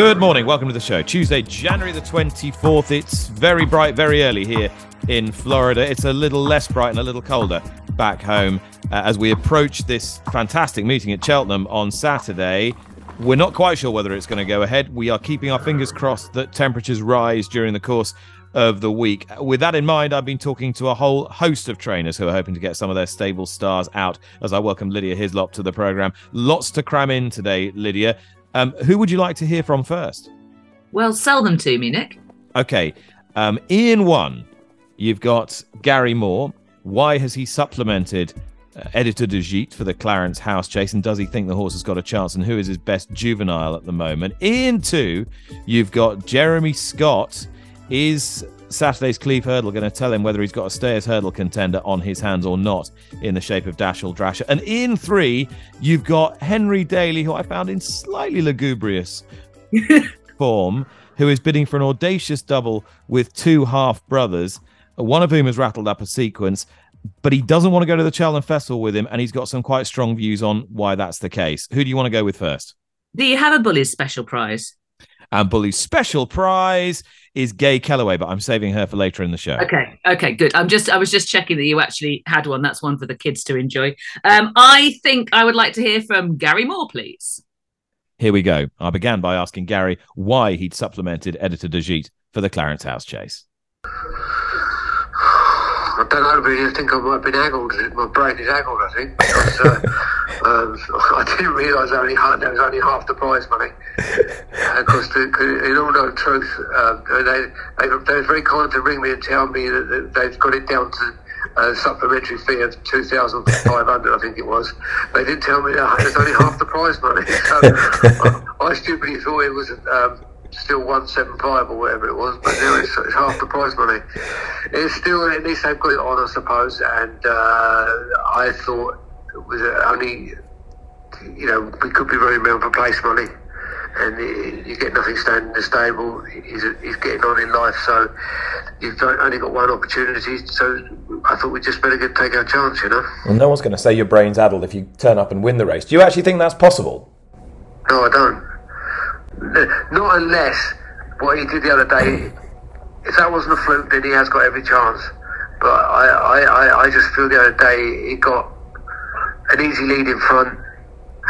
Good morning, welcome to the show. Tuesday, January the 24th. It's very bright, very early here in Florida. It's a little less bright and a little colder back home uh, as we approach this fantastic meeting at Cheltenham on Saturday. We're not quite sure whether it's going to go ahead. We are keeping our fingers crossed that temperatures rise during the course of the week. With that in mind, I've been talking to a whole host of trainers who are hoping to get some of their stable stars out as I welcome Lydia Hislop to the program. Lots to cram in today, Lydia. Um, who would you like to hear from first? Well, sell them to me, Nick. Okay. Um, Ian 1 You've got Gary Moore. Why has he supplemented uh, Editeur du Gite for the Clarence House chase? And does he think the horse has got a chance? And who is his best juvenile at the moment? Ian two, you've got Jeremy Scott. Is Saturday's Cleeve Hurdle going to tell him whether he's got a stayers hurdle contender on his hands or not in the shape of Dashel Drasher? And in three, you've got Henry Daly, who I found in slightly lugubrious form, who is bidding for an audacious double with two half brothers one of whom has rattled up a sequence, but he doesn't want to go to the Cheltenham Festival with him, and he's got some quite strong views on why that's the case. Who do you want to go with first? Do you have a Bully's special prize? And Bully's special prize is Gay Kellaway, but I'm saving her for later in the show. Okay, okay, good. I'm just I was just checking that you actually had one. That's one for the kids to enjoy. Um, I think I would like to hear from Gary Moore, please. Here we go. I began by asking Gary why he'd supplemented Editeur du Gite for the Clarence House chase. I don't know, but I think I might have been aggled. My brain is aggled, I think, because uh, um, I didn't realise only half, there was only half the prize money. Because in all no truth, um, they, they, they were very kind to ring me and tell me that they've got it down to a supplementary fee of 2500 I think it was. They didn't tell me that it's only half the prize money. So I, I stupidly thought it was um, still 175 or whatever it was, but now it's, it's half the prize money. It's still, at least they've got it on, I suppose, and uh, I thought it was only, you know, we could be running around for place money. And you get nothing standing in the stable. He's, he's getting on in life, so you've only got one opportunity. So I thought we just better get take our chance, you know. Well, no one's going to say your brain's addled if you turn up and win the race. Do you actually think that's possible? No, I don't. Not unless what he did the other day, if that wasn't a fluke, then he has got every chance. But I, I, I just feel the other day he got an easy lead in front,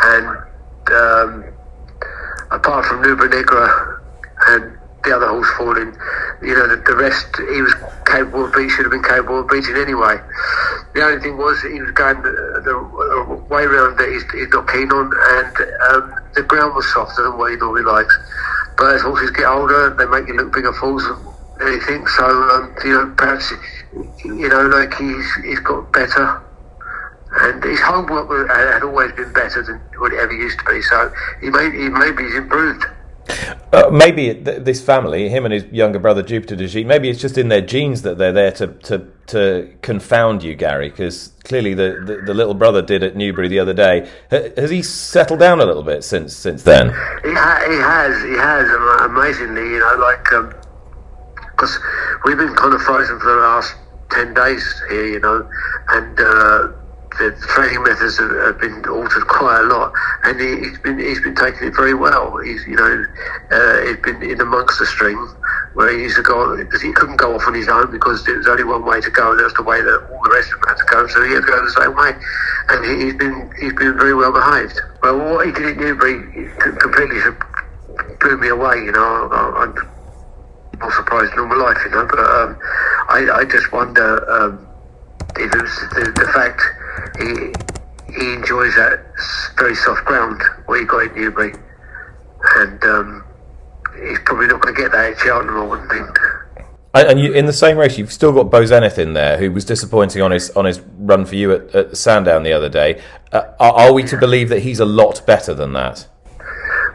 and um, apart from Nube Negra and the other horse falling, you know, the, the rest he was capable of beating, should have been capable of beating anyway. The only thing was he was going the, the way around that he's, he's, not keen on, and um, the ground was softer than what he normally likes. But as horses get older, they make you look bigger fools than anything. So um, you know, perhaps you know, like he's he's got better. And his homework had always been better than what it ever used to be. So he may, he maybe he's improved. Uh, maybe th- this family, him and his younger brother Jupiter de maybe it's just in their genes that they're there to to, to confound you, Gary. Because clearly the, the, the, little brother did at Newbury the other day. H- has he settled down a little bit since since then? He, ha- he has, he has. Amazingly, you know, like because um, we've been kind of frozen for the last ten days here, you know, and. Uh, the training methods have, have, been altered quite a lot, and he, has been he's been taking it very well. He's you know uh, he's been in amongst the string where he used to go because he couldn't go off on his own because there was only one way to go, and that's the way that all the rest of them had to go. So he had to go the same way, and he, has been he's been very well behaved. Well, what he did at Newbury completely blew me away. You know, I, am not surprised in all my life, you know, but um, I, I just wonder um, if it was the, the fact he he enjoys that very soft ground where he got in Newbury, and um, he's probably not going to get that at Cheltenham, I wouldn't think. And you, in the same race, you've still got Beau Zenith in there, who was disappointing on his on his run for you at, at Sandown the other day. Uh, are, are, we to believe that he's a lot better than that?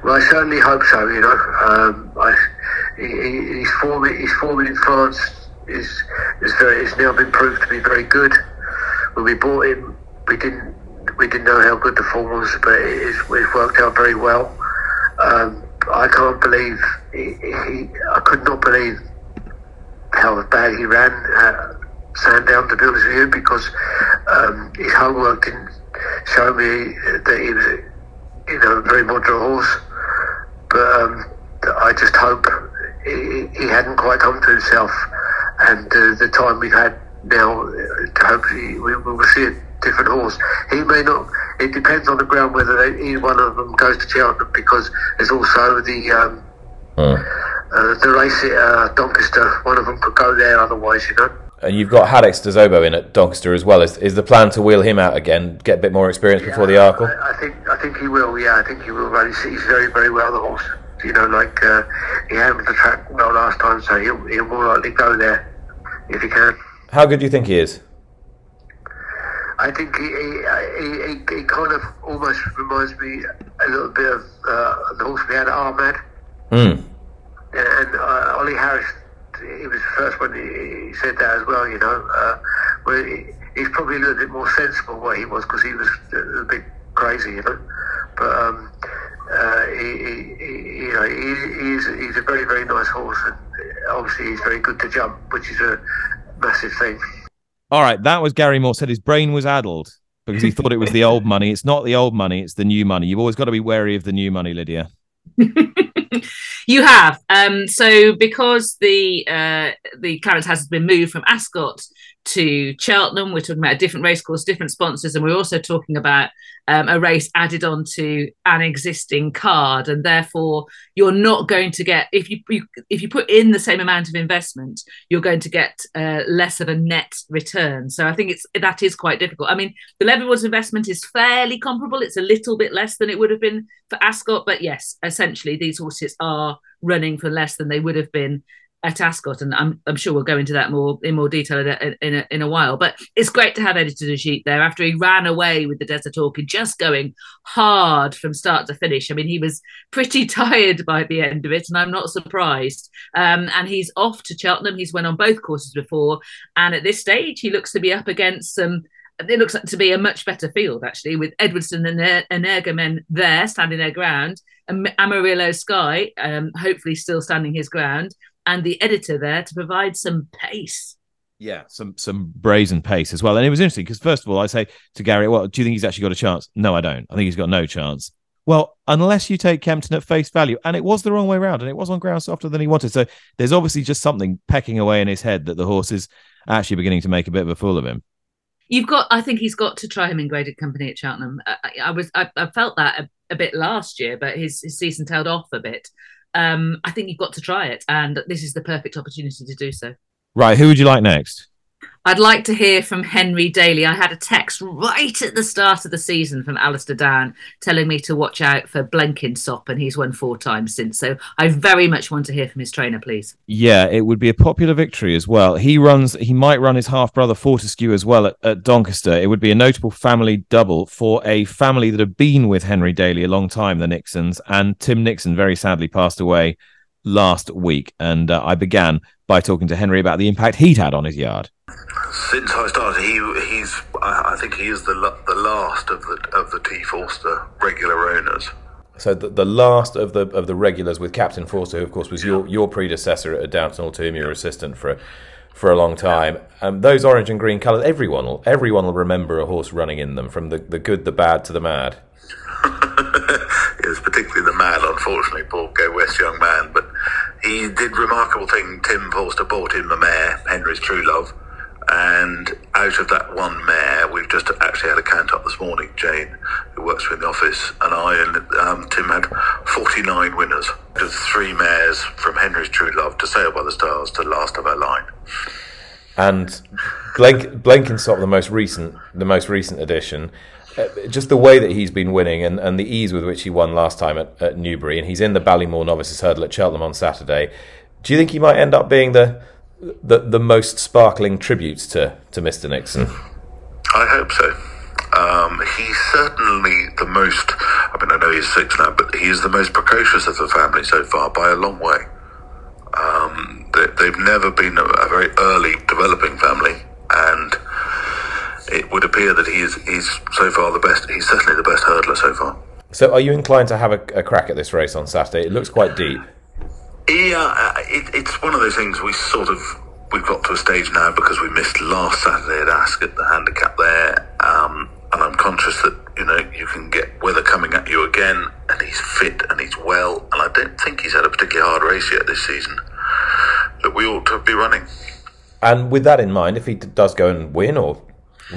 Well, I certainly hope so. You know, um, I, he, he's forming. His forming in France is is very. It's now been proved to be very good. When we bought him, we didn't we didn't know how good the form was, but it's, it's worked out very well. Um, I can't believe he, he, I could not believe how bad he ran at Sandown, to honest with you, because um, his homework didn't show me that he was, you know, a very moderate horse. But um, I just hope he, he, hadn't quite come to himself, and uh, the time we've had now, uh, hopefully we will see a different horse. He may not. It depends on the ground whether they, either one of them goes to Cheltenham because there's also the. Um, mm uh, the race at uh, Doncaster, one of them could go there otherwise, you know. And you've got Haddex Des Obeaux in at Doncaster as well. Is, is the plan to wheel him out again, get a bit more experience yeah, before the Arkle? I, I, think I think he will. Yeah, I think he will. He's, he's very very well the horse. You know, like uh, he handled the track well last time, so he'll he'll more likely go there if he can. How good do you think he is? I think he, he, he, he kind of almost reminds me a little bit of uh, the horse we had at Ar Mad. Mm and uh, Ollie Harris, he was the first one he, he said that as well. You know, uh, where he, he's probably a little bit more sensible where he was because he was a, a bit crazy, you know. But um, uh, he, he, you know, he, he's he's a very very nice horse, and obviously he's very good to jump, which is a massive thing. All right, that was Gary Moore said his brain was addled because he thought it was the old money. It's not the old money; it's the new money. You've always got to be wary of the new money, Lydia. you have. Um, so because the uh, the Clarence has been moved from Ascot to Cheltenham. We're talking about a different racecourse, different sponsors, and we're also talking about um, a race added onto an existing card, and therefore you're not going to get if you, you if you put in the same amount of investment, you're going to get uh, less of a net return. So I think it's that is quite difficult. I mean, the Leavenworth's investment is fairly comparable. It's a little bit less than it would have been for Ascot, but yes, essentially these horses are running for less than they would have been at Ascot, and I'm, I'm sure we'll go into that more in more detail in a, in a, in a while. But it's great to have Editeur du Gite there after he ran away with the Desert Orchid, just going hard from start to finish. I mean, he was pretty tired by the end of it, and I'm not surprised. Um, and he's off to Cheltenham. He's went on both courses before, and at this stage, he looks to be up against some it looks to be a much better field actually with Edwardstone and Energumen there standing their ground and Amarillo Sky um, hopefully still standing his ground and the editor there to provide some pace. Yeah, some some brazen pace as well. And it was interesting because first of all, I say to Gary, "Well, do you think he's actually got a chance?" No, I don't. I think he's got no chance. Well, unless you take Kempton at face value, and it was the wrong way around, and it was on ground softer than he wanted. So there's obviously just something pecking away in his head that the horse is actually beginning to make a bit of a fool of him. You've got, I think he's got to try him in graded company at Cheltenham. I, I was, I, I, felt that a, a, bit last year, but his, his season tailed off a bit um, I think you've got to try it, and this is the perfect opportunity to do so. Right, who would you like next? I'd like to hear from Henry Daly. I had a text right at the start of the season from Alistair Dan telling me to watch out for Blenkinsop, and he's won four times since. So I very much want to hear from his trainer, please. Yeah, it would be a popular victory as well. He runs, he might run his half brother Fortescue as well at, at Doncaster. It would be a notable family double for a family that have been with Henry Daly a long time, the Nixons, and Tim Nixon very sadly passed away last week. And uh, I began by talking to Henry about the impact he'd had on his yard since I started, he he's I, I think he is the the last of the of the T Forster regular owners. So the, the last of the of the regulars with Captain Forster, who of course was yeah. your your predecessor at Downton Hall, to whom you were assistant for for a long time. Um, those orange and green colours, everyone will everyone will remember a horse running in them, from the, the good, the bad to the mad. yes, particularly the mad, unfortunately, poor Go West young man. But he did remarkable thing. Tim Forster bought him the mare, Henry's True Love and out of that one mare, we've just actually had a count up this morning. Jane, who works in the office, and I and um, Tim had 49 winners. Just three mares from Henry's True Love to Sail by the Stars to Last of Our Line. And Blenkinsop, the most recent, the most recent edition. Uh, just the way that he's been winning and, and the ease with which he won last time at, at Newbury, and he's in the Ballymore Novices Hurdle at Cheltenham on Saturday. Do you think he might end up being the the the most sparkling tributes to to Mr. Nixon? I hope so. Um, he's certainly the most. I mean, I know he's six now, but he is the most precocious of the family so far by a long way. Um, they, have never been a, a, very early developing family, and it would appear that he is he's so far the best. He's certainly the best hurdler so far. So, are you inclined to have a, a crack at this race on Saturday? It looks quite deep. Yeah, uh, it, it's one of those things we sort of we've got to a stage now because we missed last Saturday at Ascot, the handicap there, um, and I'm conscious that you know you can get weather coming at you again, and he's fit and he's well, and I don't think he's had a particularly hard race yet this season. That we ought to be running. And with that in mind, if he does go and win or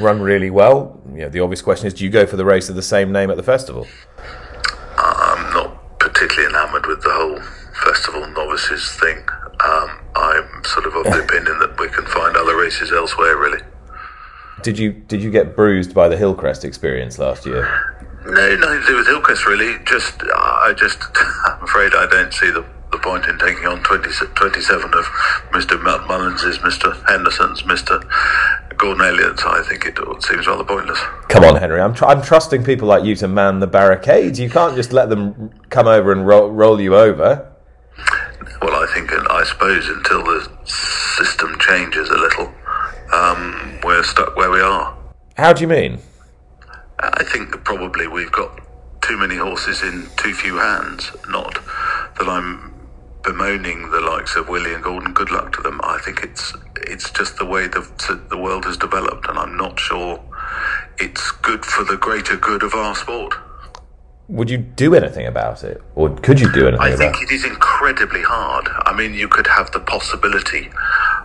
run really well, you know, the obvious question is: Do you go for the race of the same name at the festival? I'm not particularly enamoured with the whole festival novices thing. Um, I'm sort of of the opinion that we can find other races elsewhere. Really. Did you did you get bruised by the Hillcrest experience last year? No, nothing to do with Hillcrest really. Just I just I'm afraid I don't see the the point in taking on 20, 27 of Mr. Mullins's, Mr. Henderson's, Mr. Gordon Elliott's. I think it seems rather pointless. Come on, Henry. I'm, tr- I'm trusting people like you to man the barricades. You can't just let them come over and ro- roll you over. Well, I think, I suppose, until the system changes a little, um, we're stuck where we are. How do you mean? I think probably we've got too many horses in too few hands. Not that I'm bemoaning the likes of Willie and Gordon. Good luck to them. I think it's it's just the way the the world has developed, and I'm not sure it's good for the greater good of our sport would you do anything about it, or could you do anything? I think it is incredibly hard. I mean, you could have the possibility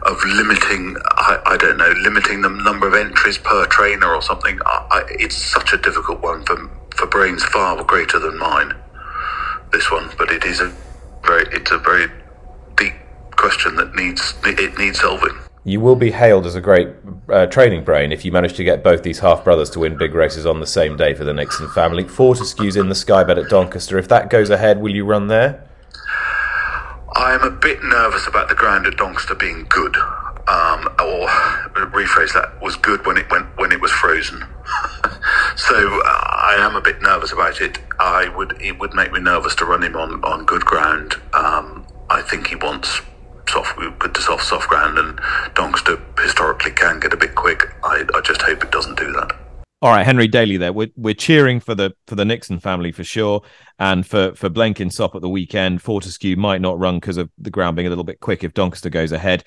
of limiting. I, I don't know, limiting the number of entries per trainer or something. I, it's such a difficult one for for brains far greater than mine. This one, but it is a very it's a very deep question that needs it needs solving you will be hailed as a great uh, training brain if you manage to get both these half brothers to win big races on the same day for the Nixon family. Fortescue's in the sky Skybet at Doncaster. If that goes ahead, will you run there? I am a bit nervous about the ground at Doncaster being good, um, or rephrase that was good when it went when it was frozen. so uh, I am a bit nervous about it. I would it would make me nervous to run him on on good ground. Um, I think he wants soft, good to soft, soft ground, and Doncaster historically can get a bit quick. I, I just hope it doesn't do that. All right, Henry Daly. There, we're we're cheering for the for the Nixon family for sure, and for for Blenkinsop at the weekend. Fortescue might not run because of the ground being a little bit quick if Doncaster goes ahead.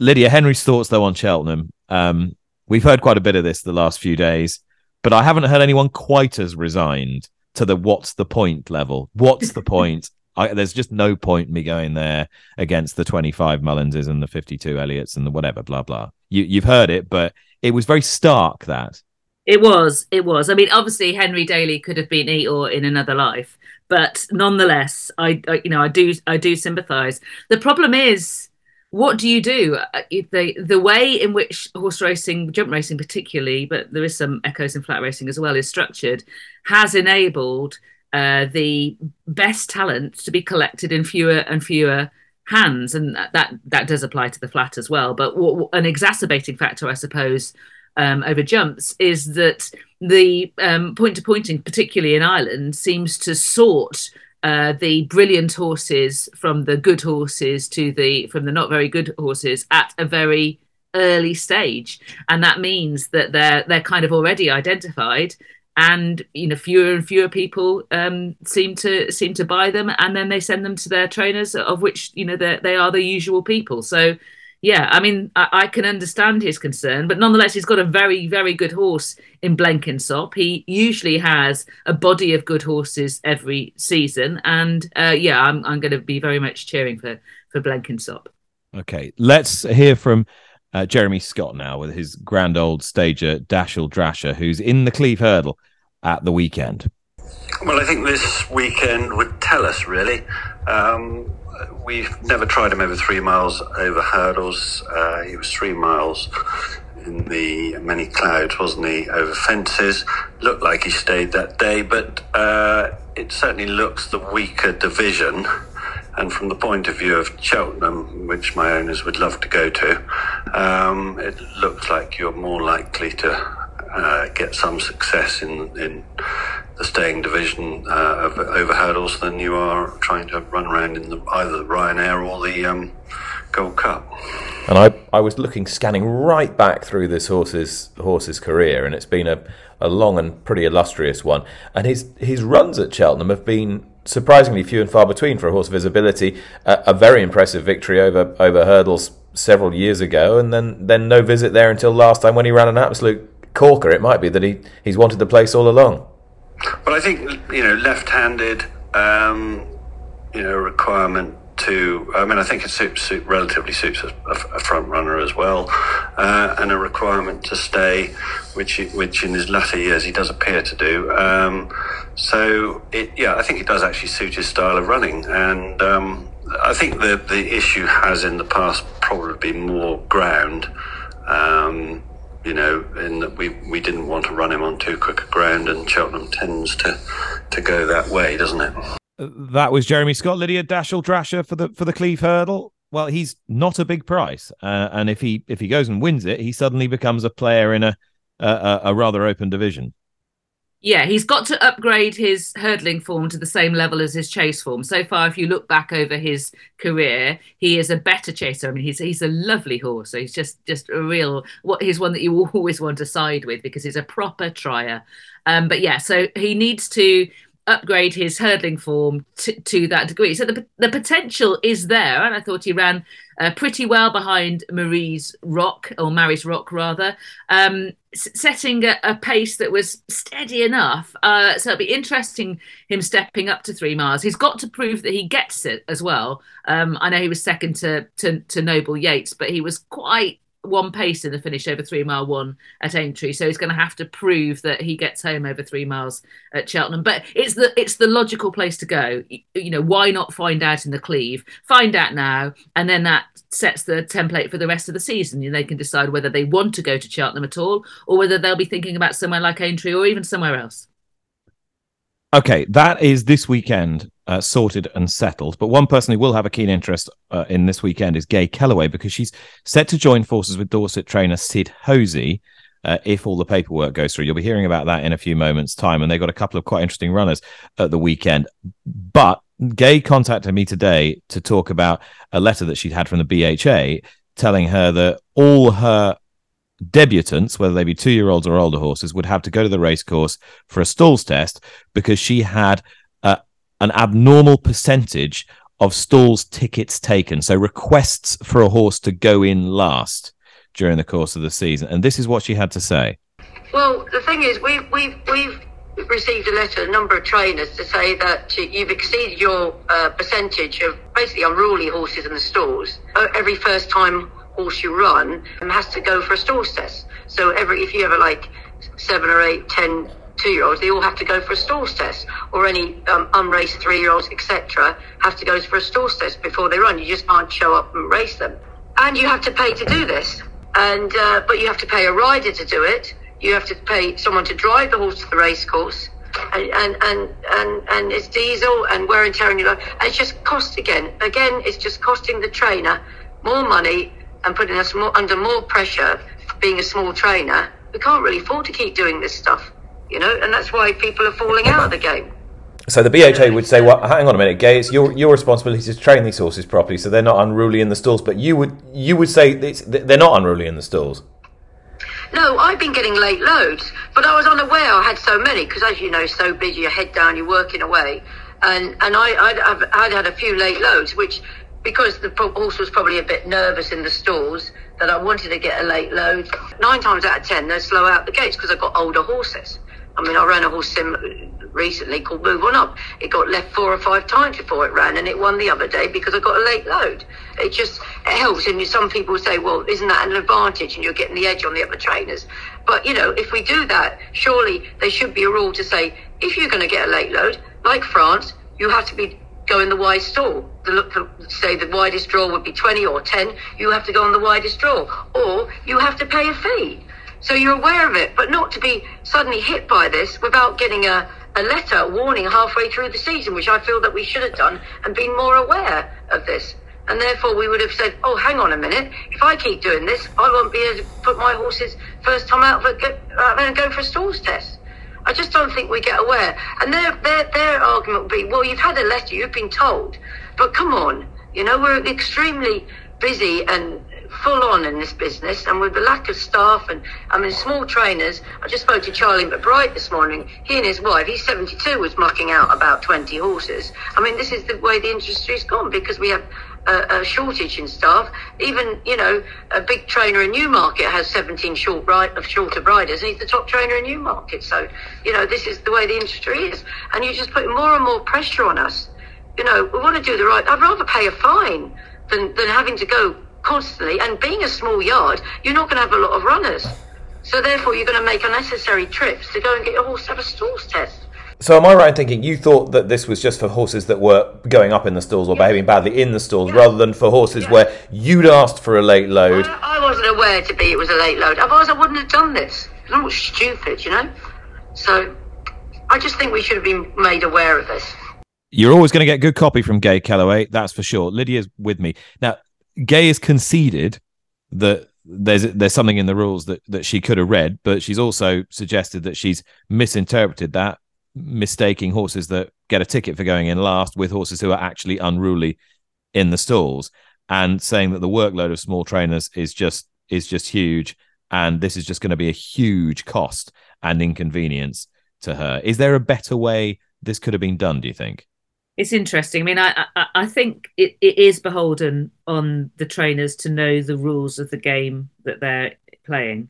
Lydia, Henry's thoughts though on Cheltenham. Um, we've heard quite a bit of this the last few days, but I haven't heard anyone quite as resigned to the what's the point level. What's the point? I, there's just no point in me going there against the 25 Mullinses and the 52 Elliots and the whatever, blah, blah. You, you've heard it, but it was very stark that. It was. It was. I mean, obviously, Henry Daly could have been Eeyore in another life, but nonetheless, I, I, you know, I do, I do sympathise. The problem is, what do you do? Uh, the the way in which horse racing, jump racing particularly, but there is some echoes in flat racing as well, is structured, has enabled uh, the best talent to be collected in fewer and fewer hands, and that that does apply to the flat as well. But an exacerbating factor, I suppose, um, over jumps is that the um, point to pointing, particularly in Ireland, seems to sort uh, the brilliant horses from the good horses to the from the not very good horses at a very early stage, and that means that they're they're kind of already identified and you know fewer and fewer people um, seem to seem to buy them. And then they send them to their trainers of which you know they are the usual people. So yeah i mean I, I, can understand his concern but nonetheless he's got a very very good horse in blenkinsop he usually has a body of good horses every season and uh, yeah i'm, I'm going to be very much cheering for for blenkinsop okay let's hear from uh, Jeremy Scott now with his grand old stager Dashel Drasher, who's in the Cleeve Hurdle at the weekend. Well, I think this weekend would tell us really. Um, we've never tried him over three miles over hurdles. Uh, he was three miles in the many clouds, wasn't he, over fences. Looked like he stayed that day, but uh, it certainly looks the weaker division. And from the point of view of Cheltenham, which my owners would love to go to, um, it looks like you're more likely to uh, get some success in in the staying division uh, of, over hurdles than you are trying to run around in the, either the Ryanair or the um, Gold Cup. And I, I was looking, scanning right back through this horse's horse's career, and it's been a, a long and pretty illustrious one. And his his runs at Cheltenham have been surprisingly few and far between for a horse ability. Uh, a very impressive victory over over hurdles several years ago, and then then no visit there until last time when he ran an absolute corker. It might be that he he's wanted the place all along. Well, I think you know, left-handed, um, you know, requirement to. I mean, I think it suits, suit, relatively suits a, a, front runner as well, uh, and a requirement to stay, which which in his latter years he does appear to do. Um, so it, yeah, I think it does actually suit his style of running, and um, I think the the issue has in the past probably been more ground. Um, you know, in that we, we didn't want to run him on too quick a ground, and Cheltenham tends to to go that way, doesn't it? That was Jeremy Scott, Lydia Dashel Drasher for the for the Cleeve Hurdle. Well, he's not a big price, uh, and if he if he goes and wins it, he suddenly becomes a player in a a, a rather open division. Yeah, he's got to upgrade his hurdling form to the same level as his chase form. So far, if you look back over his career, he is a better chaser. I mean, he's he's a lovely horse. So he's just just a real what he's one that you always want to side with because he's a proper trier. Um, but yeah, so he needs to upgrade his hurdling form to, to that degree. So the, the potential is there. And I thought he ran uh, pretty well behind Marie's Rock, or Marie's Rock rather, um, setting a, a, pace that was steady enough. Uh, so it'll be interesting him stepping up to three miles. He's got to prove that he gets it as well. Um, I know he was second to, to, to Noble Yeats, but he was quite one pace in the finish over three mile one at Aintree, so he's going to have to prove that he gets home over three miles at Cheltenham. But it's the it's the logical place to go. You know, why not find out in the Cleeve? Find out now, and then that sets the template for the rest of the season. You know, they can decide whether they want to go to Cheltenham at all, or whether they'll be thinking about somewhere like Aintree or even somewhere else. Okay, that is this weekend uh, sorted and settled. But one person who will have a keen interest uh, in this weekend is Gay Kellaway because she's set to join forces with Dorset trainer Sid Hosey. Uh, if all the paperwork goes through, you'll be hearing about that in a few moments' time. And they've got a couple of quite interesting runners at the weekend. But Gay contacted me today to talk about a letter that she'd had from the BHA telling her that all her debutants, whether they be two year olds or older horses, would have to go to the racecourse for a stalls test because she had an abnormal percentage of stalls tickets taken. So requests for a horse to go in last during the course of the season. And this is what she had to say. Well, the thing is, we've, we've, we've received a letter, a number of trainers, to say that you've exceeded your uh, percentage of basically unruly horses in the stalls. Uh, every first time horse you run has to go for a stalls test. So every if you have like seven or eight, ten two-year-olds, they all have to go for a stalls test, or any um, unraced three-year-olds, etc., have to go for a stalls test before they run. You just can't show up and race them, and you have to pay to do this. And uh, but you have to pay a rider to do it. You have to pay someone to drive the horse to the racecourse. And, and and and and it's diesel and wear and tear on your life. And it's just cost again. Again, it's just costing the trainer more money and putting us more, under more pressure being a small trainer. We can't really afford to keep doing this stuff, you know, and that's why people are falling out of the game. So the BHA would say, "Well, hang on a minute, Gay. It's your your responsibility to train these horses properly, so they're not unruly in the stalls." But you would you would say they're not unruly in the stalls. No, I've been getting late loads, but I was unaware I had so many because, as you know, so busy, your head down, you're working away, and and I I'd, I'd had a few late loads, which because the horse was probably a bit nervous in the stalls that I wanted to get a late load. Nine times out of ten, they slow out the gates because I've got older horses. I mean, I ran a horse sim recently called Move On Up. It got left four or five times before it ran, and it won the other day because I got a late load. It just it helps. And some people say, well, isn't that an advantage? And you're getting the edge on the other trainers. But you know, if we do that, surely there should be a rule to say if you're going to get a late load, like France, you have to be go in the wide stall. The, the, say the widest draw would be 20 or 10, you have to go on the widest draw. Or you have to pay a fee. So you're aware of it, but not to be suddenly hit by this without getting a, a letter warning halfway through the season, which I feel that we should have done and been more aware of this. And therefore, we would have said, oh, hang on a minute. If I keep doing this, I won't be able to put my horses first time out of it and go for a stalls test. I just don't think we get aware. And their, their, their argument would be, well, you've had a letter, you've been told. But come on, you know, we're extremely busy and full on in this business, and with the lack of staff and I mean small trainers. I just spoke to Charlie McBride this morning. He and his wife, he's 72, was mucking out about 20 horses. I mean, this is the way the industry's gone because we have a, a, shortage in staff. Even you know, a big trainer in Newmarket has 17 short ride of shorter riders, and he's the top trainer in Newmarket. So you know, this is the way the industry is, and you're just putting more and more pressure on us. You know, we want to do the right. I'd rather pay a fine than than having to go constantly. And being a small yard, you're not going to have a lot of runners. So therefore, you're going to make unnecessary trips to go and get your horse to have a stalls test. So am I right in thinking you thought that this was just for horses that were going up in the stalls or yeah. behaving badly in the stalls, yeah. rather than for horses yeah. where you'd asked for a late load? I, I, wasn't aware to be it was a late load. Otherwise, I wouldn't have done this. I'm not stupid, you know. So I just think we should have been made aware of this. You're always going to get good copy from Gay Kellaway, that's for sure. Lydia's with me now. Gay has conceded that there's there's something in the rules that that she could have read, but she's also suggested that she's misinterpreted that, mistaking horses that get a ticket for going in last with horses who are actually unruly in the stalls, and saying that the workload of small trainers is just is just huge, and this is just going to be a huge cost and inconvenience to her. Is there a better way this could have been done? Do you think? It's interesting. I mean, I I, I think it, it is beholden on the trainers to know the rules of the game that they're playing.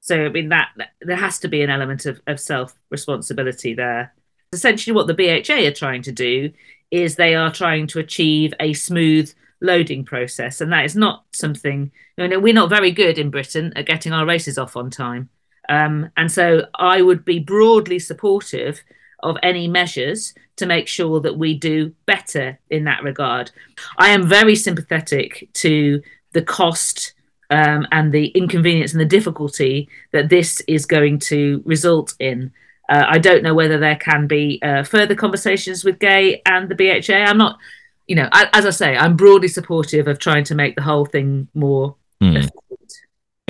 So I mean that, that there has to be an element of, of self responsibility there. Essentially, what the BHA are trying to do is they are trying to achieve a smooth loading process, and that is not something. You know, we're not very good in Britain at getting our races off on time, um, and so I would be broadly supportive of any measures to make sure that we do better in that regard. I am very sympathetic to the cost um, and the inconvenience and the difficulty that this is going to result in. Uh, I don't know whether there can be uh, further conversations with Gay and the BHA. I'm not, you know, I, as I say, I'm broadly supportive of trying to make the whole thing more mm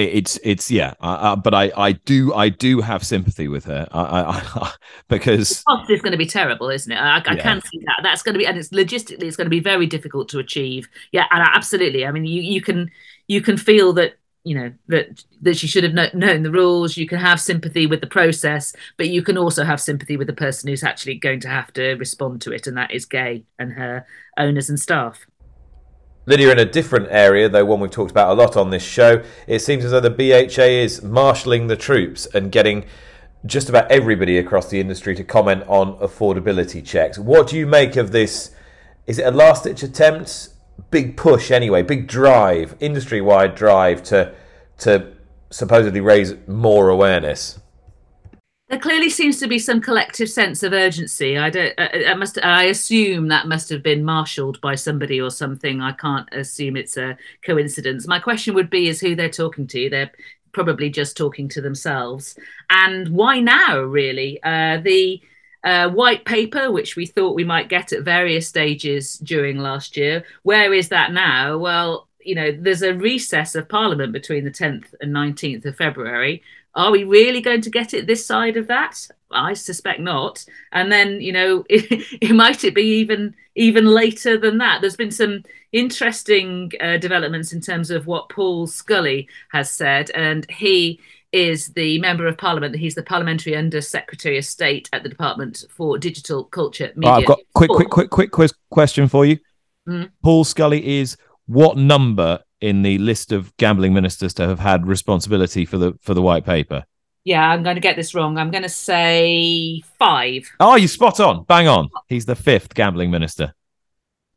it's it's yeah uh, but i i do i do have sympathy with her. I, I, I because it's going to be terrible isn't it? I, I yeah. can see that. That's going to be and it's logistically it's going to be very difficult to achieve. Yeah and absolutely. I mean you you can you can feel that you know that that she should have known the rules. You can have sympathy with the process but you can also have sympathy with the person who's actually going to have to respond to it and that is gay and her owners and staff Lydia, in a different area, though one we've talked about a lot on this show, it seems as though the BHA is marshalling the troops and getting just about everybody across the industry to comment on affordability checks. What do you make of this? Is it a last ditch attempt? Big push, anyway, big drive, industry wide drive to to supposedly raise more awareness. There clearly seems to be some collective sense of urgency. I don't. I must. I assume that must have been marshalled by somebody or something. I can't assume it's a coincidence. My question would be: is who they're talking to? They're probably just talking to themselves. And why now? Really, uh, the uh, white paper, which we thought we might get at various stages during last year, where is that now? Well, you know, there's a recess of Parliament between the 10th and 19th of February are we really going to get it this side of that? I suspect not. And then, you know, it, it might it be even even later than that. There's been some interesting uh, developments in terms of what Paul Scully has said, and he is the member of parliament. He's the parliamentary under secretary of state at the Department for Digital Culture, Media. Oh, I've got quick, quick, quick, quick, quick question for you. Mm. Paul Scully is what number in the list of gambling ministers to have had responsibility for the for the white paper? Yeah, I'm going to get this wrong. I'm going to say five. Oh, you spot on, bang on. He's the fifth gambling minister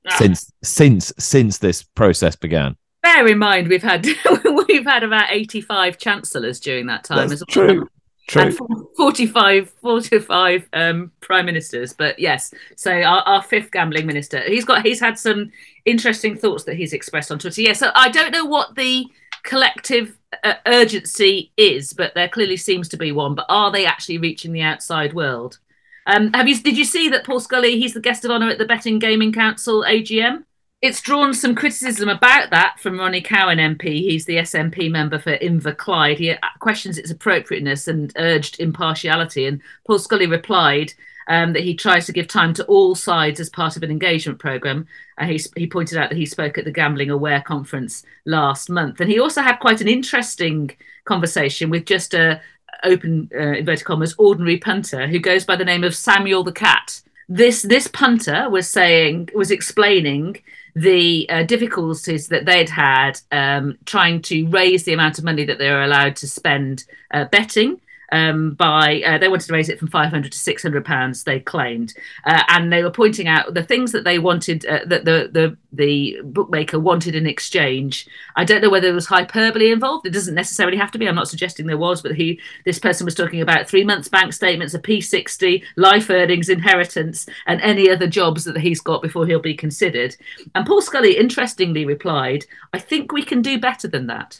ah. since since since this process began. Bear in mind, we've had we've had about 85 chancellors during that time That's as well. True. True. And 45, 45 um, prime ministers. But yes, so our, our, fifth gambling minister, he's got, he's had some interesting thoughts that he's expressed on Twitter. Yeah, so I don't know what the collective uh, urgency is, but there clearly seems to be one. But are they actually reaching the outside world? Um, have you? Did you see that Paul Scully? He's the guest of honour at the Betting Gaming Council AGM it's drawn some criticism about that from Ronnie Cowan MP. He's the SNP member for Inverclyde. He questions its appropriateness and urged impartiality. And Paul Scully replied um, that he tries to give time to all sides as part of an engagement programme. Uh, he, he pointed out that he spoke at the Gambling Aware conference last month. And he also had quite an interesting conversation with just a open uh, inverted commas ordinary punter who goes by the name of Samuel the Cat. This this punter was saying was explaining the uh, difficulties that they'd had um, trying to raise the amount of money that they were allowed to spend uh, betting um, by uh, they wanted to raise it from 500 to 600 pounds they claimed. Uh, and they were pointing out the things that they wanted uh, that the, the the bookmaker wanted in exchange. I don't know whether there was hyperbole involved. It doesn't necessarily have to be. I'm not suggesting there was but he this person was talking about three months bank statements a p60 life earnings inheritance and any other jobs that he's got before he'll be considered. And paul scully interestingly replied i think we can do better than that.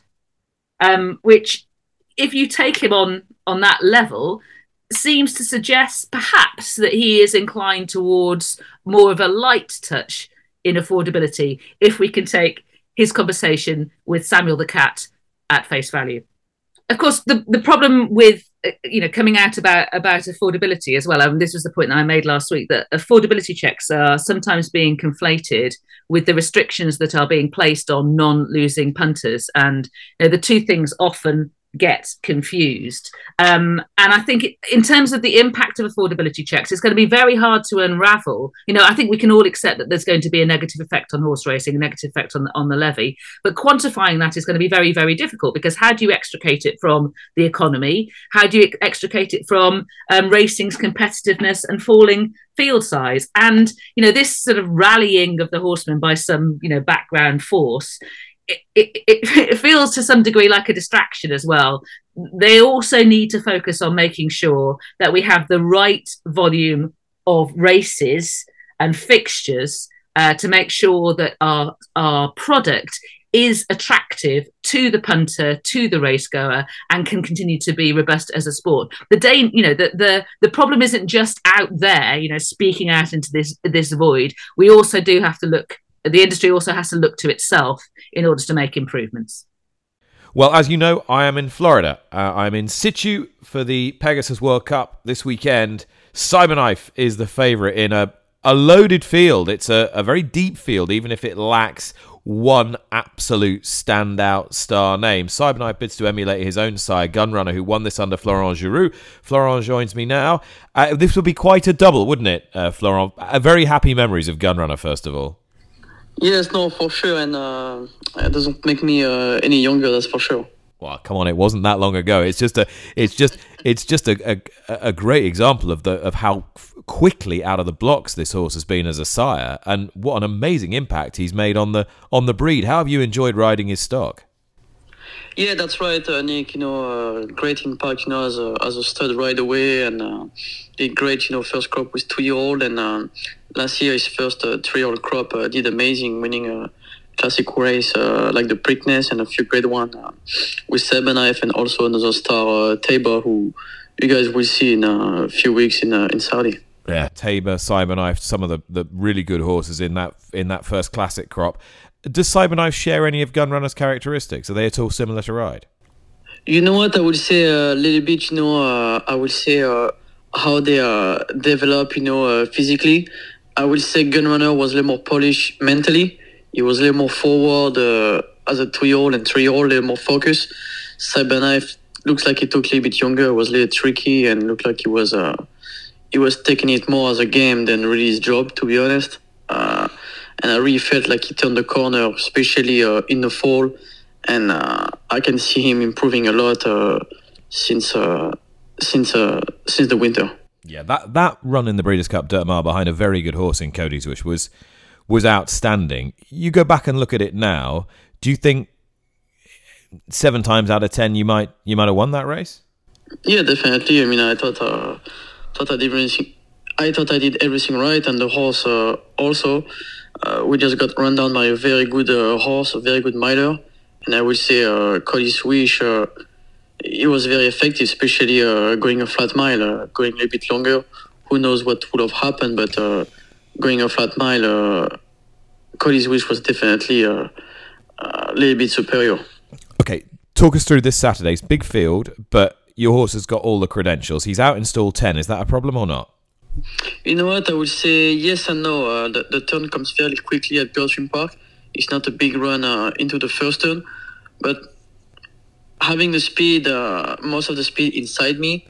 Um, which if you take him on on that level seems to suggest perhaps that he is inclined towards more of a light touch in affordability if we can take his conversation with Samuel the cat at face value. Of course, the, the problem with uh, you know coming out about about affordability as well and this was the point that i made last week that affordability checks are sometimes being conflated with the restrictions that are being placed on non-losing punters and you know, the two things often get confused. Um, and I think in terms of the impact of affordability checks, it's going to be very hard to unravel. You know, I think we can all accept that there's going to be a negative effect on horse racing, a negative effect on the, on the levy, but quantifying that is going to be very, very difficult because how do you extricate it from the economy? How do you extricate it from um, racing's competitiveness and falling field size? And, you know, this sort of rallying of the horsemen by some, you know, background force it, it, it, feels to some degree like a distraction as well. They also need to focus on making sure that we have the right volume of races and fixtures uh, to make sure that our our product is attractive to the punter, to the race goer, and can continue to be robust as a sport. The day, you know, the the the problem isn't just out there, you know, speaking out into this this void. We also do have to look the industry also has to look to itself in order to make improvements. Well, as you know, I am in Florida. Uh, I'm in situ for the Pegasus World Cup this weekend. Cyberknife is the favourite in a, a loaded field. It's a, a very deep field, even if it lacks one absolute standout star name. Cyberknife bids to emulate his own sire, Gunrunner, who won this under Florent Geroux. Florent joins me now. Uh, this would be quite a double, wouldn't it, uh, Florent? Uh, very happy memories of Gunrunner, first of all. Yes, no, for sure, and uh, it doesn't make me uh, any younger. That's for sure. Well, come on, it wasn't that long ago. It's just a, it's just, it's just a, a, a great example of the of how quickly out of the blocks this horse has been as a sire, and what an amazing impact he's made on the on the breed. How have you enjoyed riding his stock? Yeah, that's right, uh, Nick. You know, uh, great impact. You know, as a as a stud right away, and uh, did great. You know, first crop with two year old, and uh, last year his first uh, three year old crop uh, did amazing, winning a classic race like the Preakness and a few great one with Seven Cyberknife and also another star Taiba, who you guys will see in a few weeks in in Saudi. Yeah, Taiba, Cyberknife, some of the, the really good horses in that in that first classic crop. Does Cyberknife share any of Gunrunner's characteristics? Are they at all similar to ride? You know what? I would say a little bit. You know, uh, I would say uh, how they uh, develop. You know, uh, physically. I would say Gunrunner was a little more polished mentally. He was a little more forward uh, as a two-year-old and three-year-old, a little more focused. Cyberknife looks like he took a little bit younger. Was a little tricky and looked like he was uh, he was taking it more as a game than really his job, to be honest. And I really felt like he turned the corner, especially uh, in the fall. And uh, I can see him improving a lot uh, since uh, since uh, since the winter. Yeah, that that run in the Breeders' Cup Dirt Mile behind a very good horse in Cody's Wish was was outstanding. You go back and look at it now. Do you think seven times out of ten you might you might have won that race? Yeah, definitely. I mean, I thought uh, thought I did everything. I thought I did everything right, and the horse uh, also. Uh, we just got run down by a very good uh, horse, a very good miler, and I would say uh, Cody's Wish. Uh, he was very effective, especially uh, going a flat mile, uh, going a bit longer. Who knows what would have happened, but uh, going a flat mile, uh, Cody's Wish was definitely a little bit superior. Okay, talk us through this Saturday's big field, but your horse has got all the credentials. He's out in stall 10. Is that a problem or not? You know what? I would say yes and no. Uh, the, the turn comes fairly quickly at Gulfstream Park. It's not a big run uh, into the first turn, but having the speed, uh, most of the speed inside me,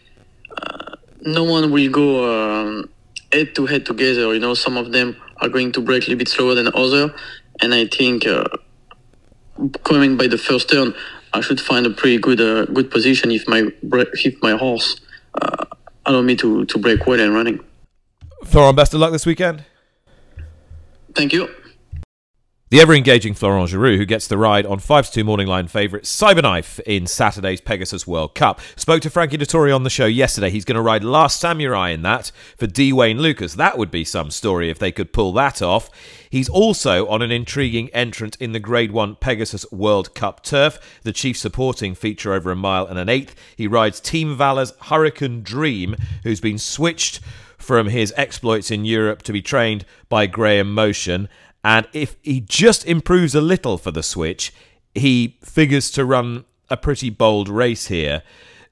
uh, no one will go um, head to head together. You know, some of them are going to break a little bit slower than other, and I think uh, coming by the first turn, I should find a pretty good uh, good position if my if my horse allow me to to break well and running. Florent, best of luck this weekend. Thank you. The ever engaging Florent Geroux, who gets the ride on 5 2 morning line favourite Cyberknife in Saturday's Pegasus World Cup, spoke to Frankie Dettori on the show yesterday. He's going to ride Last Samurai in that for D. Wayne Lukas. That would be some story if they could pull that off. He's also on an intriguing entrant in the Grade 1 Pegasus World Cup turf, the chief supporting feature over a mile and an eighth. He rides Team Valor's Hurricane Dream, who's been switched from his exploits in Europe to be trained by Graham Motion. And if he just improves a little for the Switch, he figures to run a pretty bold race here.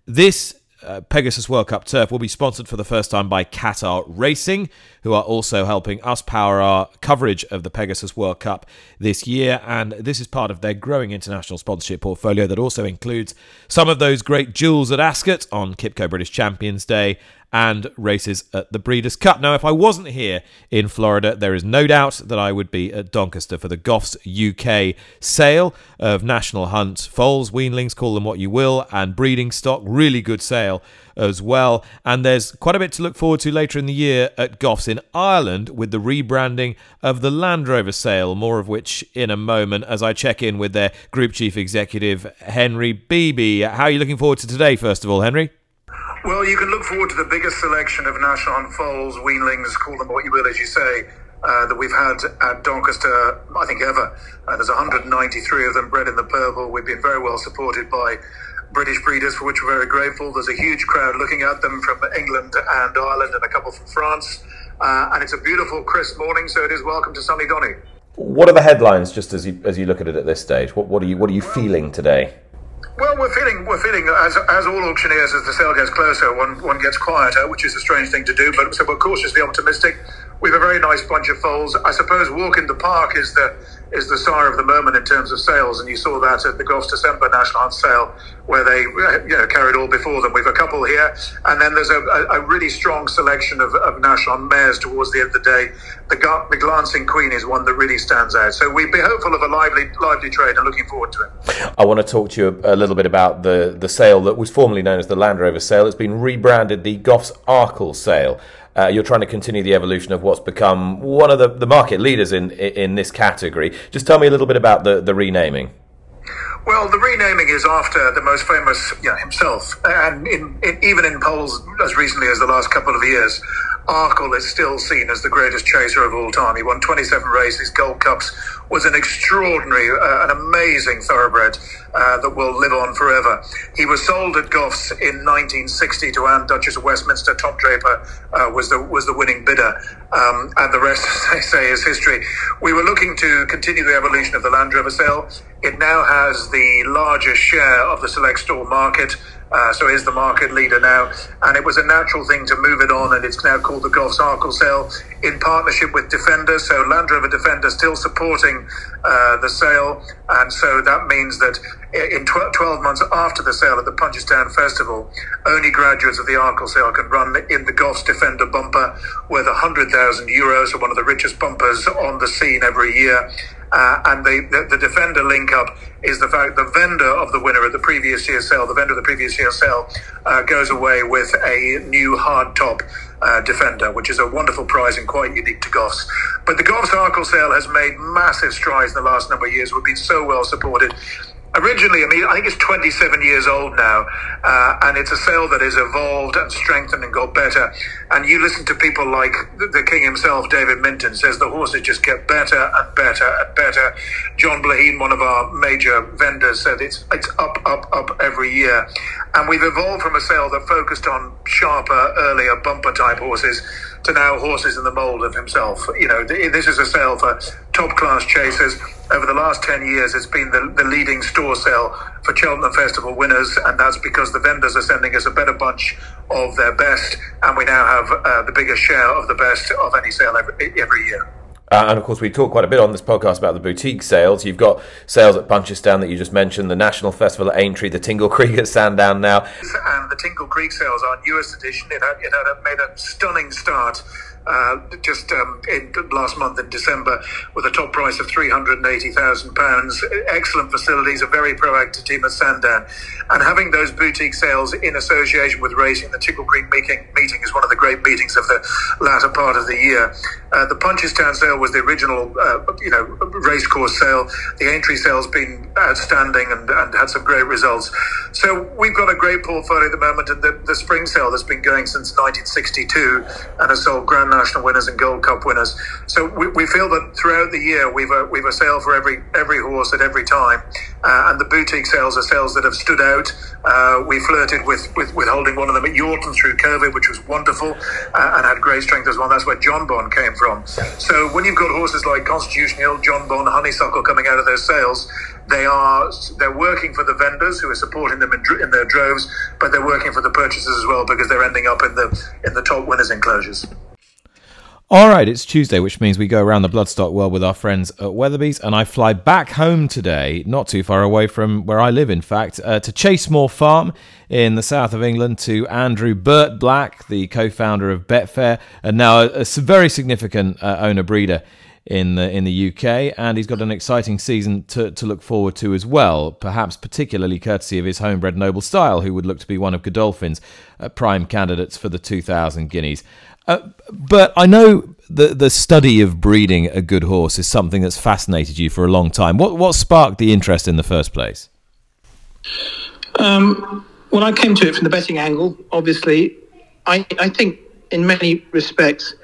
This uh, Pegasus World Cup turf will be sponsored for the first time by Qatar Racing, who are also helping us power our coverage of the Pegasus World Cup this year. And this is part of their growing international sponsorship portfolio that also includes some of those great jewels at Ascot on QIPCO British Champions Day and races at the Breeders' Cup. Now, if I wasn't here in Florida, there is no doubt that I would be at Doncaster for the Goffs UK sale of National Hunt foals, weanlings, call them what you will, and breeding stock. Really good sale as well. And there's quite a bit to look forward to later in the year at Goffs in Ireland with the rebranding of the Land Rover sale, more of which in a moment as I check in with their Group Chief Executive, Henry Beeby. How are you looking forward to today, first of all, Henry? Well, you can look forward to the biggest selection of national foals, weanlings, call them what you will, as you say, uh, that we've had at Doncaster, I think, ever. Uh, there's 193 of them bred in the purple. We've been very well supported by British breeders, for which we're very grateful. There's a huge crowd looking at them from England and Ireland and a couple from France. Uh, and it's a beautiful, crisp morning, so it is welcome to sunny Donny. What are the headlines, just as you as you look at it at this stage? What what are you what are you feeling today? Well, we're feeling we're feeling as as all auctioneers as the sale gets closer, one one gets quieter, which is a strange thing to do. But so we're cautiously optimistic. We have a very nice bunch of foals. I suppose Walk in the Park is the is the star of the moment in terms of sales, and you saw that at the Goffs December National Hunt Sale, where they you know carried all before them. We've a couple here, and then there's a, a, a really strong selection of, of National mares towards the end of the day. The, the Glancing Queen is one that really stands out. So we'd be hopeful of a lively lively trade and looking forward to it. I want to talk to you a, a little bit about the the sale that was formerly known as the Land Rover sale. It's been rebranded the Goffs Arkle sale. Uh, you're trying to continue the evolution of what's become one of the, the market leaders in in this category. Just tell me a little bit about the, the renaming. Well, the renaming is after the most famous know, himself, and in, in, even in polls as recently as the last couple of years, Arkle is still seen as the greatest chaser of all time. He won 27 races, Gold Cups, was an extraordinary, uh, an amazing thoroughbred uh, that will live on forever. He was sold at Goffs in 1960 to Anne Duchess of Westminster. Tom Dreaper uh, was the was the winning bidder, um, and the rest, as they say, is history. We were looking to continue the evolution of the Land Rover sale. It now has the largest share of the select store market. Uh, so is the market leader now, and it was a natural thing to move it on, and it's now called the Goffs Arkle sale in partnership with Defender. So Land Rover Defender still supporting uh, the sale, and so that means that in tw- 12 months after the sale at the Punchestown Festival, only graduates of the Arkle sale can run in the Goffs Defender bumper worth 100,000 euros, one of the richest bumpers on the scene every year. Uh, and the, the, defender link up is the fact the vendor of the winner of the previous year's sale, the vendor of the previous year's sale, uh, goes away with a new hard top uh, defender, which is a wonderful prize and quite unique to Goffs. But the Goffs Arkle sale has made massive strides in the last number of years. We've been so well supported originally, I mean, I think it's 27 years old now, uh, and it's a sale that has evolved and strengthened and got better. And you listen to people like the, king himself, David Minton, says the horses just get better and better and better. John Blaheen, one of our major vendors, said it's it's up, up, up every year. And we've evolved from a sale that focused on sharper, earlier bumper type horses to now horses in the mould of himself. You know, th- this is a sale for top class chasers. Over the last 10 years, it's been the, the leading store sale for Cheltenham Festival winners, and that's because the vendors are sending us a better bunch of their best, and we now have uh, the biggest share of the best of any sale every, every year. Uh, and of course, we talk quite a bit on this podcast about the boutique sales. You've got sales at Punchestown that you just mentioned, the National Festival at Aintree, the Tingle Creek at Sandown now. And the Tingle Creek sales, our newest edition, it had, it had made a stunning start uh, just um, in, last month in December with a top price of £380,000. Excellent facilities, a very proactive team at Sandown. And having those boutique sales in association with racing, the Tingle Creek meeting, meeting is one of the great meetings of the latter part of the year. Uh, the Punchestown sale was the original, uh, you know, racecourse sale. The Aintree sale's been outstanding and, and, had some great results. So we've got a great portfolio at the moment, and the, the spring sale that's been going since 1962 and has sold Grand National winners and Gold Cup winners. So we, we feel that throughout the year we've a, we've a sale for every every horse at every time, uh, and the boutique sales are sales that have stood out. Uh, we flirted with, with, with holding one of them at Yorton through COVID, which was wonderful, uh, and had great strength as well. That's where Jonbon came from. So when you've got horses like Constitution Hill, Jonbon, Honeysuckle coming out of those sales, they are they're working for the vendors who are supporting them in, in their droves, but they're working for the purchasers as well because they're ending up in the in the top winners enclosures. All right, it's Tuesday, which means we go around the bloodstock world with our friends at Weatherbys, and I fly back home today, not too far away from where I live, in fact, uh, to Chasemore Farm in the south of England to Andrew Burt Black, the co-founder of Betfair, and now a, a very significant uh, owner breeder in the in the UK, and he's got an exciting season to, to look forward to as well. Perhaps particularly courtesy of his homebred Noble Style, who would look to be one of Godolphin's uh, prime candidates for the 2,000 guineas. Uh, but I know the the study of breeding a good horse is something that's fascinated you for a long time. What what sparked the interest in the first place? Um, well, I came to it from the betting angle. Obviously, I I think in many respects,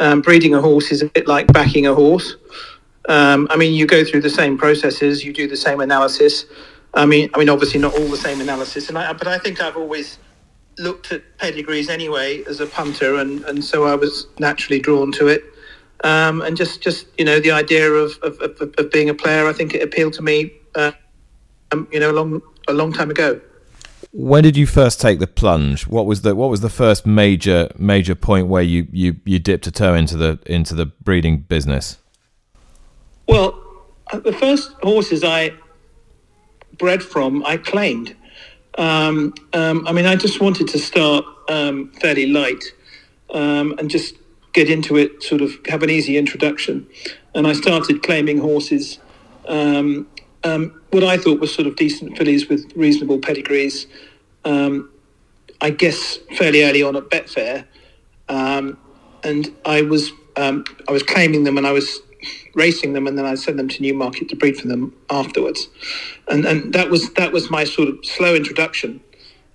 um, breeding a horse is a bit like backing a horse. Um, I mean, you go through the same processes, you do the same analysis. I mean, I mean, obviously not all the same analysis, and I, but I think I've always looked at pedigrees anyway as a punter, and, and so I was naturally drawn to it. Um, and just, just you know, the idea of, of, of, of, being a player, I think it appealed to me, uh, um, you know, a long a long time ago. When did you first take the plunge? What was the what was the first major major point where you, you, you dipped a toe into the into the breeding business? Well, uh, the first horses I bred from, I claimed. Um, um, I mean, I just wanted to start um, fairly light um, and just get into it, sort of have an easy introduction. And I started claiming horses, um, um, what I thought was sort of decent fillies with reasonable pedigrees. I guess fairly early on at Betfair, and I was I was claiming them, and I was racing them, and then I sent them to Newmarket to breed for them afterwards. And and that was that was my sort of slow introduction.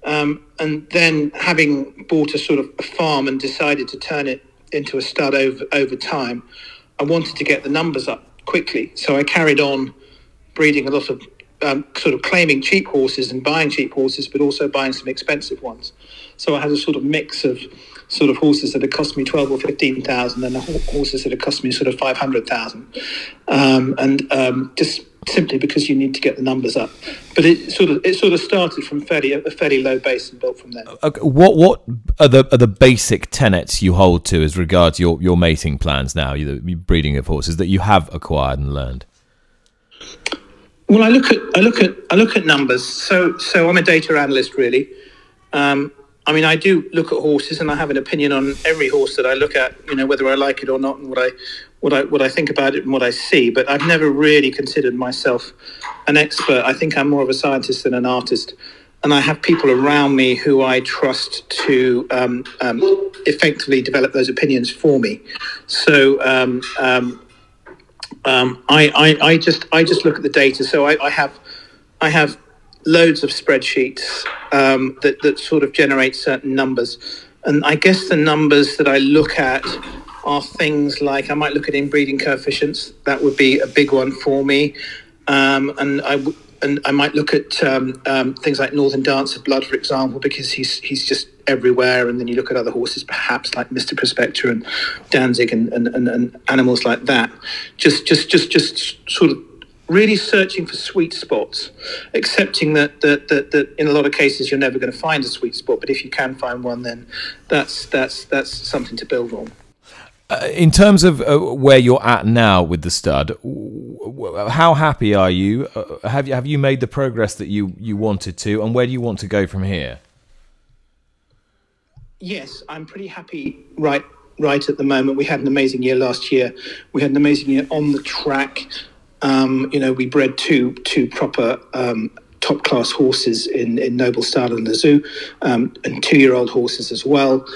Um, and then having bought a sort of a farm and decided to turn it into a stud over over time, I wanted to get the numbers up quickly. So I carried on breeding a lot of um, sort of claiming cheap horses and buying cheap horses, but also buying some expensive ones. So I had a sort of mix of sort of horses that had cost me twelve or fifteen thousand, and the horses that had cost me sort of five hundred thousand, um, and um, just simply because you need to get the numbers up. But it sort of it sort of started from fairly a fairly low base and built from there. Okay, what what are the are the basic tenets you hold to as regards your your mating plans now, your breeding of horses that you have acquired and learned? Well, I look at I look at I look at numbers. So so I'm a data analyst really. Um, I mean, I do look at horses, and I have an opinion on every horse that I look at. You know, whether I like it or not, and what I what I what I think about it and what I see. But I've never really considered myself an expert. I think I'm more of a scientist than an artist, and I have people around me who I trust to um, um, effectively develop those opinions for me. So. Um, I, I, I just I just look at the data. So I, I have I have loads of spreadsheets um, that, that sort of generate certain numbers. And I guess the numbers that I look at are things like I might look at inbreeding coefficients. That would be a big one for me. Um, and I w- and I might look at um, um, things like Northern Dancer Blood, for example, because he's he's just everywhere. And then you look at other horses, perhaps like Mr. Prospector and Danzig and, and, and, and animals like that. Just just just just sort of really searching for sweet spots, accepting that, that that, that in a lot of cases you're never going to find a sweet spot, but if you can find one, then that's that's that's something to build on. Uh, in terms of uh, where you're at now with the stud, how happy are you? Uh, have you have you made the progress that you you wanted to, and where do you want to go from here? Yes, I'm pretty happy. Right, right at the moment. We had an amazing year last year. We had an amazing year on the track. Um, you know, we bred two two proper um, top class horses in in Noble Style and the Zoo, um, and two year old horses as well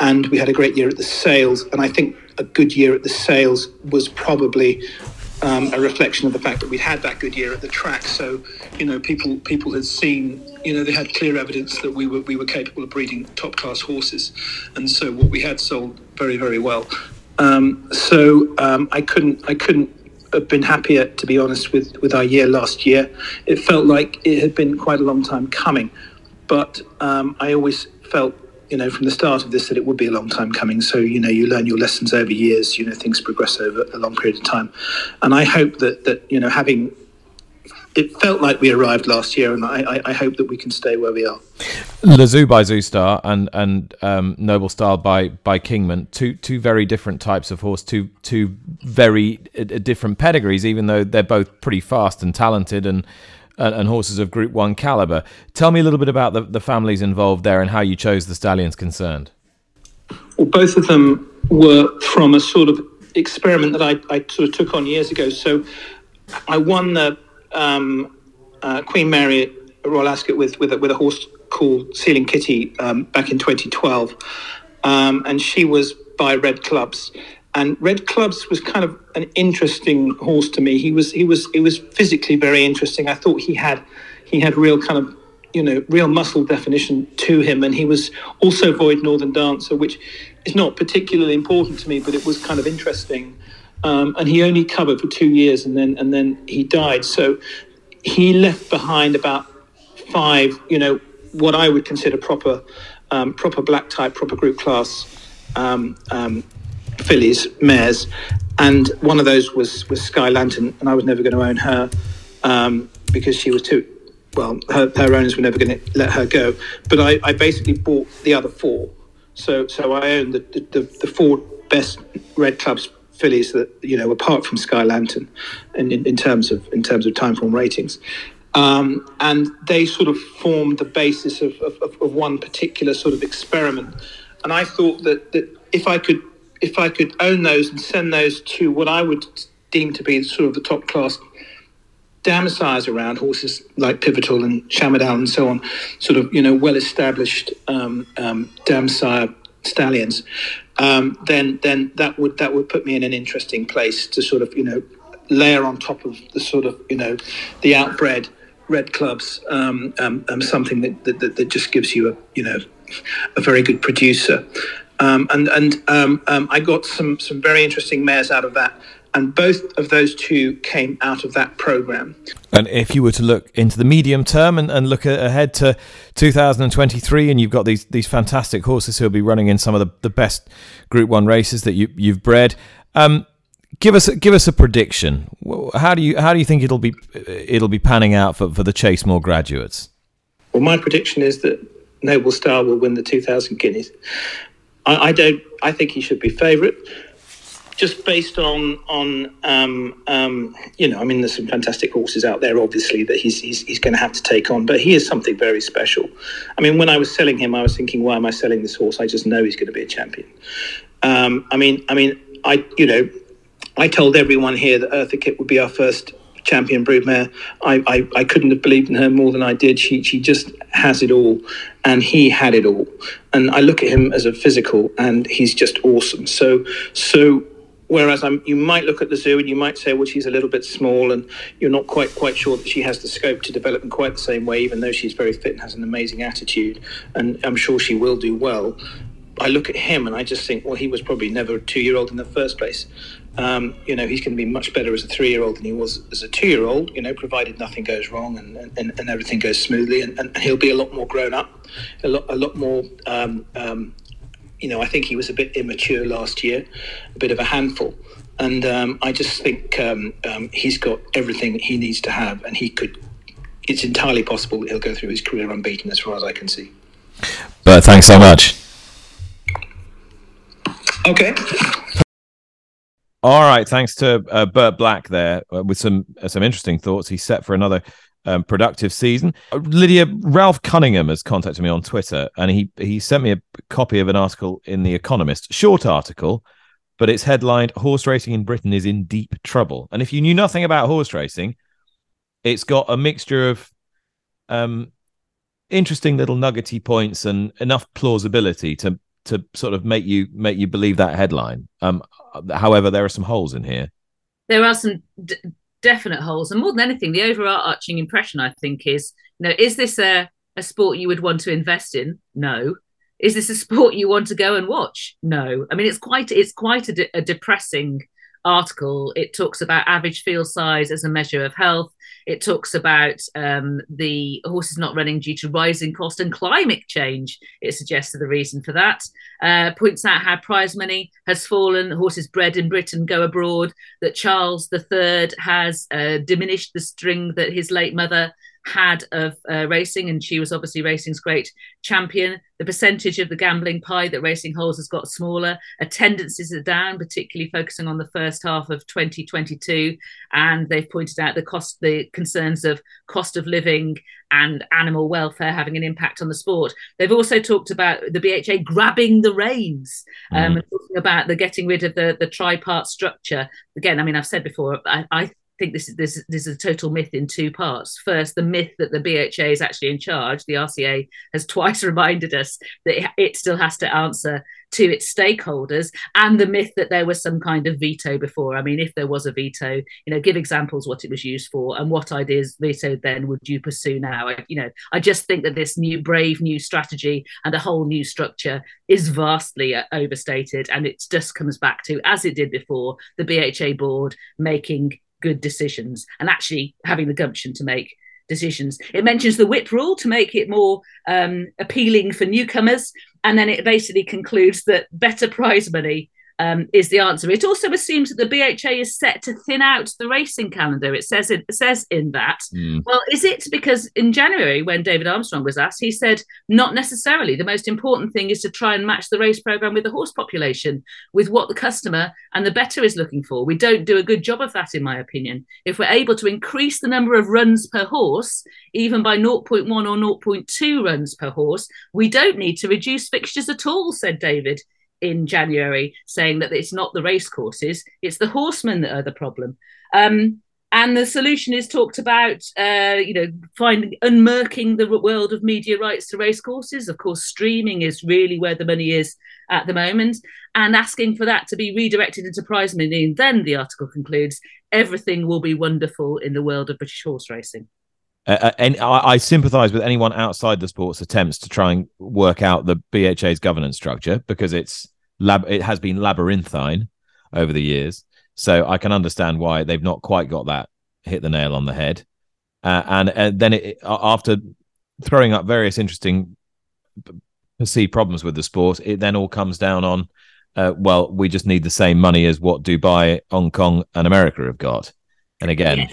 and we had a great year at the sales. And I think a good year at the sales was probably um, a reflection of the fact that we'd had that good year at the track. So, you know, people people had seen, you know, they had clear evidence that we were we were capable of breeding top class horses, and so what we had sold very very well. Um, so um, I couldn't I couldn't have been happier to be honest with with our year last year. It felt like it had been quite a long time coming, but um, I always felt you know, from the start of this that it would be a long time coming. So, you know, you learn your lessons over years, you know, things progress over a long period of time. And I hope that, that you know, having it felt like we arrived last year, and I, I, hope that we can stay where we are. Le Zoo by Zoustar and and um, Noble Style by by Kingman, two two very different types of horse, two two very uh, different pedigrees, even though they're both pretty fast and talented and and, and, horses of Group One caliber. Tell me a little bit about the, the families involved there and how you chose the stallions concerned. Well, both of them were from a sort of experiment that I, I sort of took on years ago. So I won the um, uh, Queen Mary Royal Ascot with with a, with a horse called Ceiling Kitty um, back in 2012, um, and she was by Red Clubs. And Red Clubs was kind of an interesting horse to me. He was he was he was physically very interesting. I thought he had he had real kind of you know real muscle definition to him, and he was also Void Northern Dancer, which is not particularly important to me, but it was kind of interesting. Um, and he only covered for two years, and then and then he died. So he left behind about five, you know, what I would consider proper um, proper black type, proper group class um, um fillies, mares, and one of those was was Sky Lantern, and I was never going to own her um, because she was too. Well, her, her owners were never going to let her go. But I, I basically bought the other four. So so I owned the, the, the four best red clubs fillies that you know apart from Sky Lantern, in, in, in terms of in terms of Timeform ratings. Um, and they sort of formed the basis of, of, of, one particular sort of experiment. And I thought that, that if I could if I could own those and send those to what I would deem to be sort of the top class dam sires around horses like Pivotal and Shamardal and so on, sort of you know well established um, um, dam sire stallions, um, then then that would that would put me in an interesting place to sort of you know layer on top of the sort of you know the outbred red clubs um, um, um, something that, that, that just gives you a you know a very good producer um, and and um, um, I got some some very interesting mares out of that. And both of those two came out of that program. And if you were to look into the medium term and, and look ahead to 2023, and you've got these these fantastic horses who'll be running in some of the, the best Group One races that you you've bred. Um, give us give us a prediction. How do you how do you think it'll be it'll be panning out for, for the Chasemore graduates? Well, my prediction is that Noble Star will win the 2,000 guineas. I, I don't. I think he should be favourite, just based on on um, um, you know. I mean, there's some fantastic horses out there, obviously that he's he's, he's going to have to take on. But he is something very special. I mean, when I was selling him, I was thinking, why am I selling this horse? I just know he's going to be a champion. Um, I mean, I mean, I you know, I told everyone here that Eartha Kitt would be our first champion broodmare. I, I, I couldn't have believed in her more than I did. She she just has it all, and he had it all. And I look at him as a physical, and he's just awesome. So so. Whereas I'm, you might look at the zoo and you might say, well, she's a little bit small, and you're not quite quite sure that she has the scope to develop in quite the same way, even though she's very fit and has an amazing attitude, and I'm sure she will do well. I look at him and I just think, well, he was probably never a two year old in the first place. Um, you know, he's going to be much better as a three-year-old than he was as a two-year-old. You know, provided nothing goes wrong and, and, and everything goes smoothly, and, and, he'll be a lot more grown up, a lot a lot more. Um, um, you know, I think he was a bit immature last year, a bit of a handful, and um, I just think um, um, he's got everything that he needs to have, and he could. It's entirely possible that he'll go through his career unbeaten, as far as I can see. But thanks so much. Okay. All right. Thanks to uh, Bert Black there uh, with some uh, some interesting thoughts. He's set for another um, productive season. Uh, Lydia Ralph Cunningham has contacted me on Twitter, and he he sent me a copy of an article in the Economist, short article, but it's headlined "Horse Racing in Britain is in deep trouble." And if you knew nothing about horse racing, it's got a mixture of um, interesting little nuggety points and enough plausibility to to sort of make you make you believe that headline. Um, however, there are some holes in here. There are some d- definite holes, and more than anything, the overarching impression I think is, you know, is this a a sport you would want to invest in? No. Is this a sport you want to go and watch? No. I mean, it's quite it's quite a, de- a depressing article. It talks about average field size as a measure of health. It talks about um, the horses not running due to rising cost and climate change. It suggests the reason for that. Uh, points out how prize money has fallen, horses bred in Britain go abroad, that Charles III has uh, diminished the string that his late mother had of uh, racing, and she was obviously racing's great champion. The percentage of the gambling pie that racing holds has got smaller. Attendances are down, particularly focusing on the first half of 2022. And they've pointed out the cost, the concerns of cost of living and animal welfare having an impact on the sport. They've also talked about the BHA grabbing the reins, um, mm. talking about the getting rid of the the tripart structure. Again, I mean, I've said before, I, I think this is this, this is a total myth in two parts. First, the myth that the BHA is actually in charge. The RCA has twice reminded us that it still has to answer to its stakeholders, and the myth that there was some kind of veto before. I mean, if there was a veto, you know, give examples what it was used for and what ideas veto then would you pursue now. I, you know, I just think that this new brave new strategy and a whole new structure is vastly uh, overstated, and it just comes back to as it did before the BHA board making good decisions and actually having the gumption to make decisions. It mentions the whip rule to make it more um, appealing for newcomers. And then it basically concludes that better prize money um, is the answer. It also assumes that the BHA is set to thin out the racing calendar. It says it, says in that. Mm. Well, is it because in January, when David Armstrong was asked, he said not necessarily. The most important thing is to try and match the race program with the horse population, with what the customer and the bettor is looking for. We don't do a good job of that, in my opinion. If we're able to increase the number of runs per horse, even by 0.1 or 0.2 runs per horse, we don't need to reduce fixtures at all, said David in January saying that it's not the race courses, it's the horsemen that are the problem. Um, and the solution is talked about, uh, you know, finding unmurking the world of media rights to race courses. Of course, streaming is really where the money is at the moment, and asking for that to be redirected into prize money. And then the article concludes, everything will be wonderful in the world of British horse racing. Uh, uh and I, I sympathise with anyone outside the sport's attempts to try and work out the BHA's governance structure because it's lab it has been labyrinthine over the years. So I can understand why they've not quite got that hit the nail on the head. Uh, and, and then it, after throwing up various interesting perceived problems with the sport, it then all comes down on, uh, well, we just need the same money as what Dubai, Hong Kong, and America have got. And again,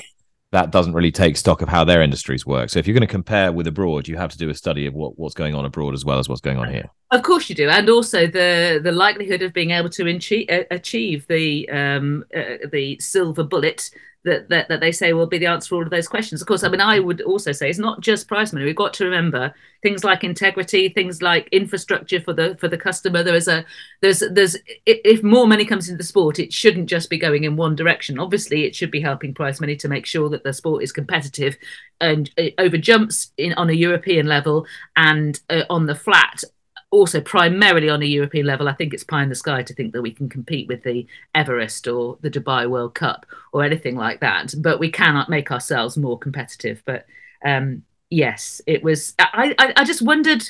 that doesn't really take stock of how their industries work. So if you're going to compare with abroad, you have to do a study of what, what's going on abroad as well as what's going on here. Of course you do, and also the the likelihood of being able to achieve, achieve the um, uh, the silver bullet that, that that they say will be the answer for all of those questions. Of course, I mean, I would also say it's not just prize money. We've got to remember things like integrity, things like infrastructure for the for the customer. There is a there's there's if more money comes into the sport, it shouldn't just be going in one direction. Obviously, it should be helping prize money to make sure that the sport is competitive and over jumps in on a European level and uh, on the flat also primarily on a European level, I think it's pie in the sky to think that we can compete with the Everest or the Dubai World Cup or anything like that. But we cannot make ourselves more competitive. But um, yes, it was. I, I, I just wondered.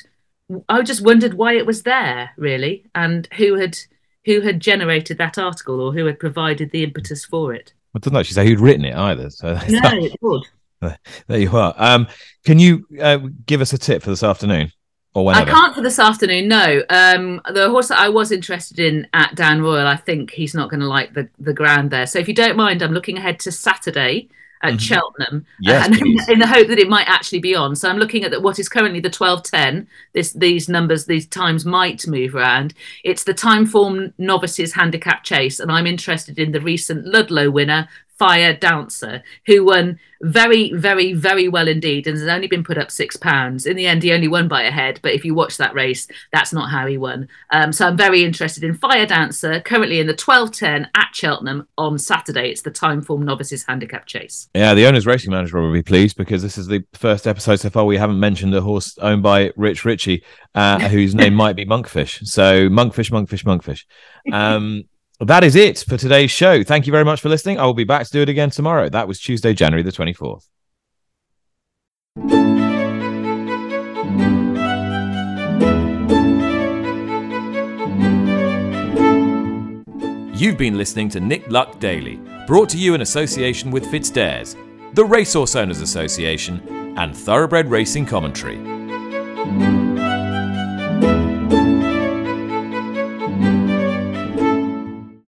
I just wondered why it was there, really, and who had who had generated that article or who had provided the impetus for it. Well, it doesn't actually say who'd written it either. So No, it would. there you are. Um, can you uh, give us a tip for this afternoon or whenever? I can't for this afternoon. No, um, the horse that I was interested in at Down Royal, I think he's not going to like the the ground there. So if you don't mind, I'm looking ahead to Saturday at Mhm. Cheltenham, Yes, and in the hope that it might actually be on. So I'm looking at the, what is currently the 12:10. This these numbers, these times might move around. It's the Timeform novices handicap chase, and I'm interested in the recent Ludlow winner. Fire Dancer, who won very, very, very well indeed, and has only been put up six pounds. In the end, he only won by a head, but if you watch that race, that's not how he won. Um, so I'm very interested in Fire Dancer, currently in the 12:10 at Cheltenham on Saturday. It's the Timeform novices handicap chase. Yeah, the owner's racing manager will be pleased because this is the first episode so far we haven't mentioned a horse owned by Rich Ricci, uh, whose name might be Monkfish. So Monkfish, Monkfish, Monkfish. Um, that is it for today's show. Thank you very much for listening. I will be back to do it again tomorrow. That was Tuesday, January the 24th. You've been listening to Nick Luck Daily, brought to you in association with FitzDares, the Racehorse Owners Association, and Thoroughbred Racing Commentary.